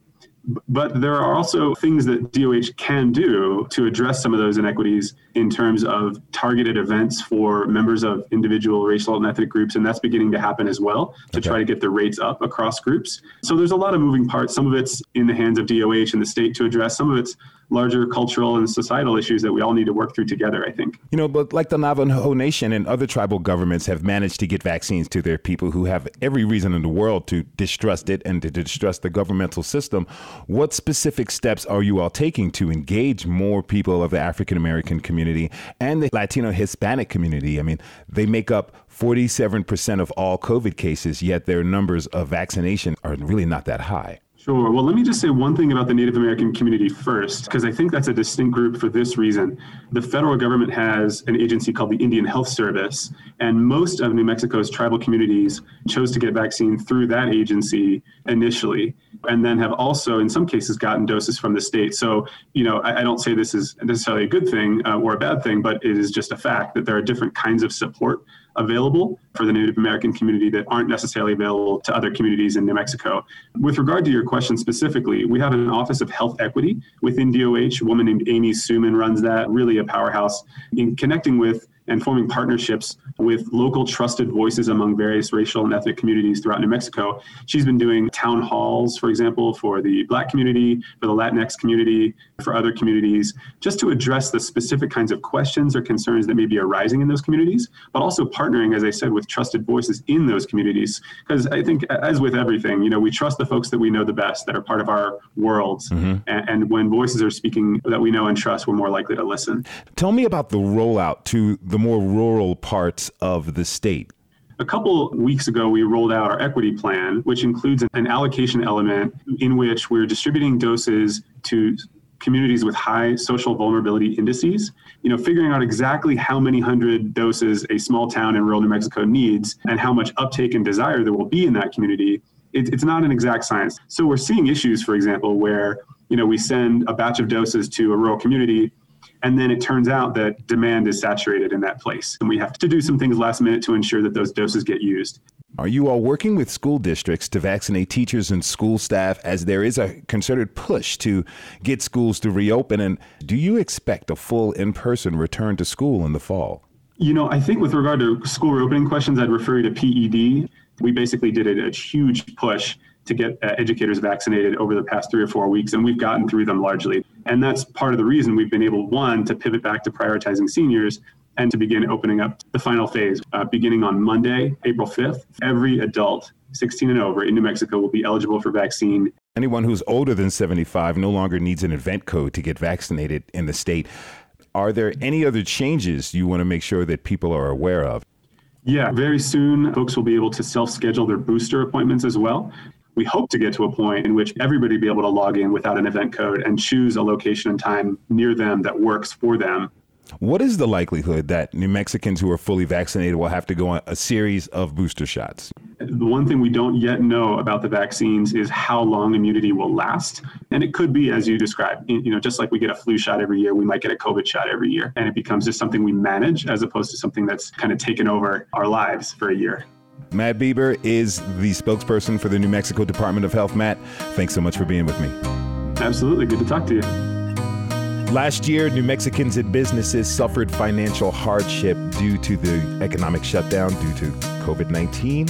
but there are also things that DOH can do to address some of those inequities in terms of targeted events for members of individual racial and ethnic groups. And that's beginning to happen as well to okay. try to get the rates up across groups. So there's a lot of moving parts. Some of it's in the hands of DOH and the state to address, some of it's larger cultural and societal issues that we all need to work through together, I think. You know, but like the Navajo Nation and other tribal governments have managed to get vaccines to their people who have every reason in the world to distrust it and to distrust the governmental system. What specific steps are you all taking to engage more people of the African American community and the Latino Hispanic community? I mean, they make up 47% of all COVID cases, yet their numbers of vaccination are really not that high. Sure. Well, let me just say one thing about the Native American community first, because I think that's a distinct group for this reason. The federal government has an agency called the Indian Health Service, and most of New Mexico's tribal communities chose to get vaccine through that agency initially, and then have also, in some cases, gotten doses from the state. So, you know, I, I don't say this is necessarily a good thing uh, or a bad thing, but it is just a fact that there are different kinds of support available for the Native American community that aren't necessarily available to other communities in New Mexico. With regard to your question specifically, we have an Office of Health Equity within DOH. A woman named Amy Suman runs that, really a powerhouse in connecting with and forming partnerships with local trusted voices among various racial and ethnic communities throughout New Mexico. She's been doing town halls, for example, for the Black community, for the Latinx community, for other communities, just to address the specific kinds of questions or concerns that may be arising in those communities, but also partnering, as I said, with trusted voices in those communities. Because I think, as with everything, you know, we trust the folks that we know the best, that are part of our worlds. Mm-hmm. And, and when voices are speaking that we know and trust, we're more likely to listen. Tell me about the rollout to the more rural parts of the state. A couple weeks ago, we rolled out our equity plan, which includes an allocation element in which we're distributing doses to communities with high social vulnerability indices. You know, figuring out exactly how many hundred doses a small town in rural New Mexico needs and how much uptake and desire there will be in that community. It, it's not an exact science. So we're seeing issues, for example, where you know we send a batch of doses to a rural community And then it turns out that demand is saturated in that place. And we have to do some things last minute to ensure that those doses get used. Are you all working with school districts to vaccinate teachers and school staff as there is a concerted push to get schools to reopen? And do you expect a full in person return to school in the fall? You know, I think with regard to school reopening questions, I'd refer you to PED. We basically did a, a huge push to get uh, educators vaccinated over the past three or four weeks, and we've gotten through them largely. And that's part of the reason we've been able, one, to pivot back to prioritizing seniors, and to begin opening up the final phase. Uh, beginning on Monday, April 5th, every adult 16 and over in New Mexico will be eligible for vaccine. Anyone who's older than 75 no longer needs an event code to get vaccinated in the state. Are there any other changes you want to make sure that people are aware of? Yeah, very soon, folks will be able to self schedule their booster appointments as well. We hope to get to a point in which everybody be able to log in without an event code and choose a location and time near them that works for them what is the likelihood that New Mexicans who are fully vaccinated will have to go on a series of booster shots? The one thing we don't yet know about the vaccines is how long immunity will last. And it could be, as you described, you know, just like we get a flu shot every year, we might get a COVID shot every year. And it becomes just something we manage as opposed to something that's kind of taken over our lives for a year. Matt Bieber is the spokesperson for the New Mexico Department of Health. Matt, thanks so much for being with me. Absolutely. Good to talk to you. Last year, New Mexicans and businesses suffered financial hardship due to the economic shutdown due to COVID 19.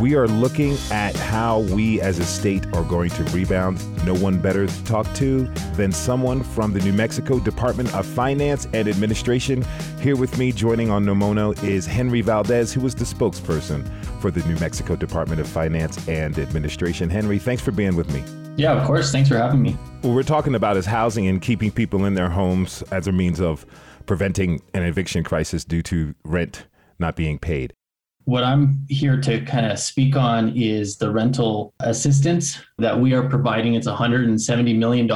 We are looking at how we as a state are going to rebound. No one better to talk to than someone from the New Mexico Department of Finance and Administration. Here with me, joining on Nomono, is Henry Valdez, who was the spokesperson for the New Mexico Department of Finance and Administration. Henry, thanks for being with me. Yeah, of course. Thanks for having me. What we're talking about is housing and keeping people in their homes as a means of preventing an eviction crisis due to rent not being paid. What I'm here to kind of speak on is the rental assistance that we are providing. It's $170 million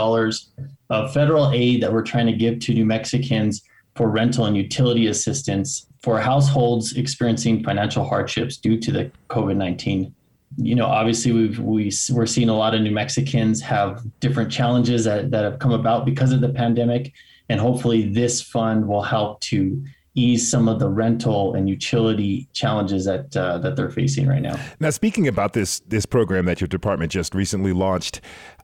of federal aid that we're trying to give to New Mexicans for rental and utility assistance for households experiencing financial hardships due to the COVID 19 you know, obviously we've we, we're seeing a lot of New Mexicans have different challenges that, that have come about because of the pandemic, and hopefully this fund will help to ease some of the rental and utility challenges that uh, that they're facing right now. Now, speaking about this this program that your department just recently launched,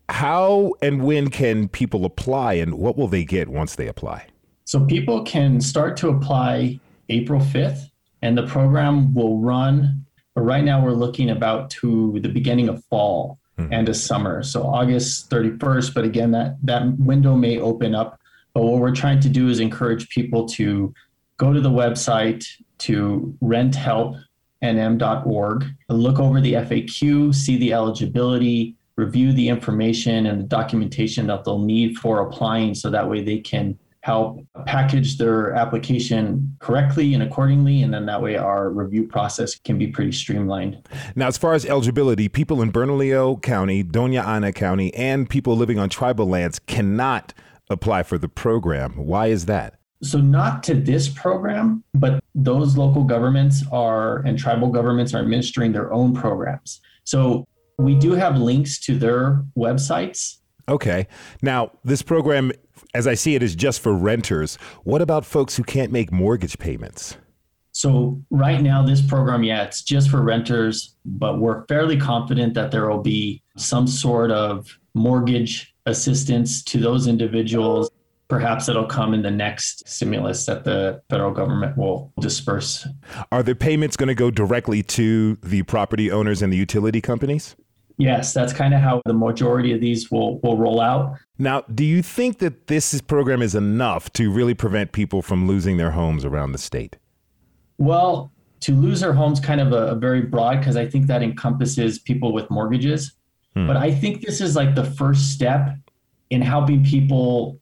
how and when can people apply, and what will they get once they apply? So people can start to apply April fifth, and the program will run but right now we're looking about to the beginning of fall mm-hmm. and a summer. So August 31st, but again, that, that window may open up. But what we're trying to do is encourage people to go to the website to renthelpnm.org, and look over the FAQ, see the eligibility, review the information and the documentation that they'll need for applying so that way they can help package their application correctly and accordingly. And then that way our review process can be pretty streamlined. Now, as far as eligibility, people in Bernalillo County, Dona Ana County, and people living on tribal lands cannot apply for the program. Why is that? So, not to this program, but those local governments are and tribal governments are administering their own programs. So, we do have links to their websites Okay. Now, this program, as I see it, is just for renters. What about folks who can't make mortgage payments? So, right now, this program, yeah, it's just for renters, but we're fairly confident that there will be some sort of mortgage assistance to those individuals. Perhaps it'll come in the next stimulus that the federal government will disperse. Are the payments going to go directly to the property owners and the utility companies? Yes, that's kind of how the majority of these will, will roll out. Now, do you think that this program is enough to really prevent people from losing their homes around the state? Well, to lose their homes kind of a, a very broad because I think that encompasses people with mortgages. Hmm. But I think this is like the first step in helping people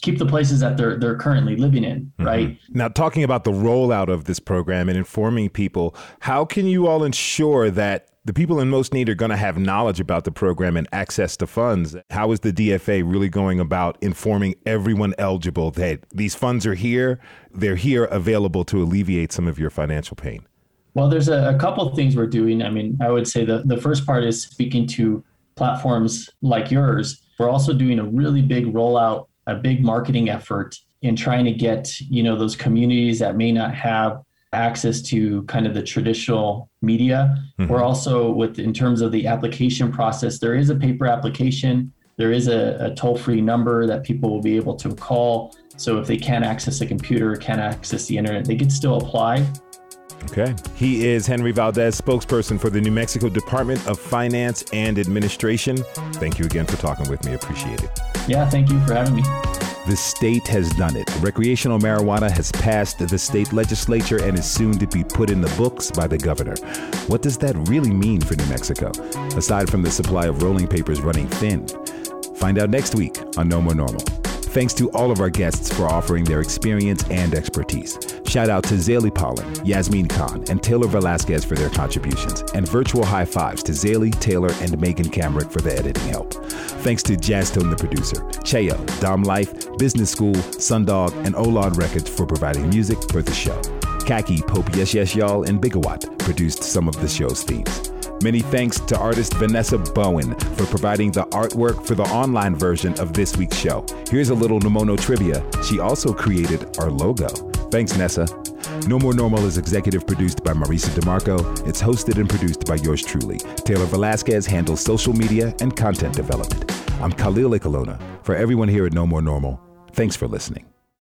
keep the places that they're they're currently living in, mm-hmm. right? Mm-hmm. Now, talking about the rollout of this program and informing people, how can you all ensure that the people in most need are going to have knowledge about the program and access to funds. How is the DFA really going about informing everyone eligible that these funds are here, they're here available to alleviate some of your financial pain? Well, there's a, a couple things we're doing. I mean, I would say the, the first part is speaking to platforms like yours. We're also doing a really big rollout, a big marketing effort in trying to get you know those communities that may not have access to kind of the traditional media. Mm-hmm. We're also with in terms of the application process, there is a paper application. There is a, a toll-free number that people will be able to call. So if they can't access a computer, can't access the internet, they can still apply. Okay. He is Henry Valdez, spokesperson for the New Mexico Department of Finance and Administration. Thank you again for talking with me. Appreciate it. Yeah, thank you for having me. The state has done it. Recreational marijuana has passed the state legislature and is soon to be put in the books by the governor. What does that really mean for New Mexico, aside from the supply of rolling papers running thin? Find out next week on No More Normal. Thanks to all of our guests for offering their experience and expertise. Shout out to Zelie Pollon, Yasmin Khan, and Taylor Velasquez for their contributions, and virtual high fives to Zaley, Taylor, and Megan Camrick for the editing help. Thanks to Jazztone the producer, Cheo, Dom Life, Business School, Sundog, and Olad Records for providing music for the show. Kaki, Pope Yes Yes Y'all, and Bigawatt produced some of the show's themes. Many thanks to artist Vanessa Bowen for providing the artwork for the online version of this week's show. Here's a little Nomono trivia. She also created our logo. Thanks, Nessa. No More Normal is executive produced by Marisa DeMarco. It's hosted and produced by yours truly. Taylor Velasquez handles social media and content development. I'm Khalil Ekulona. For everyone here at No More Normal, thanks for listening.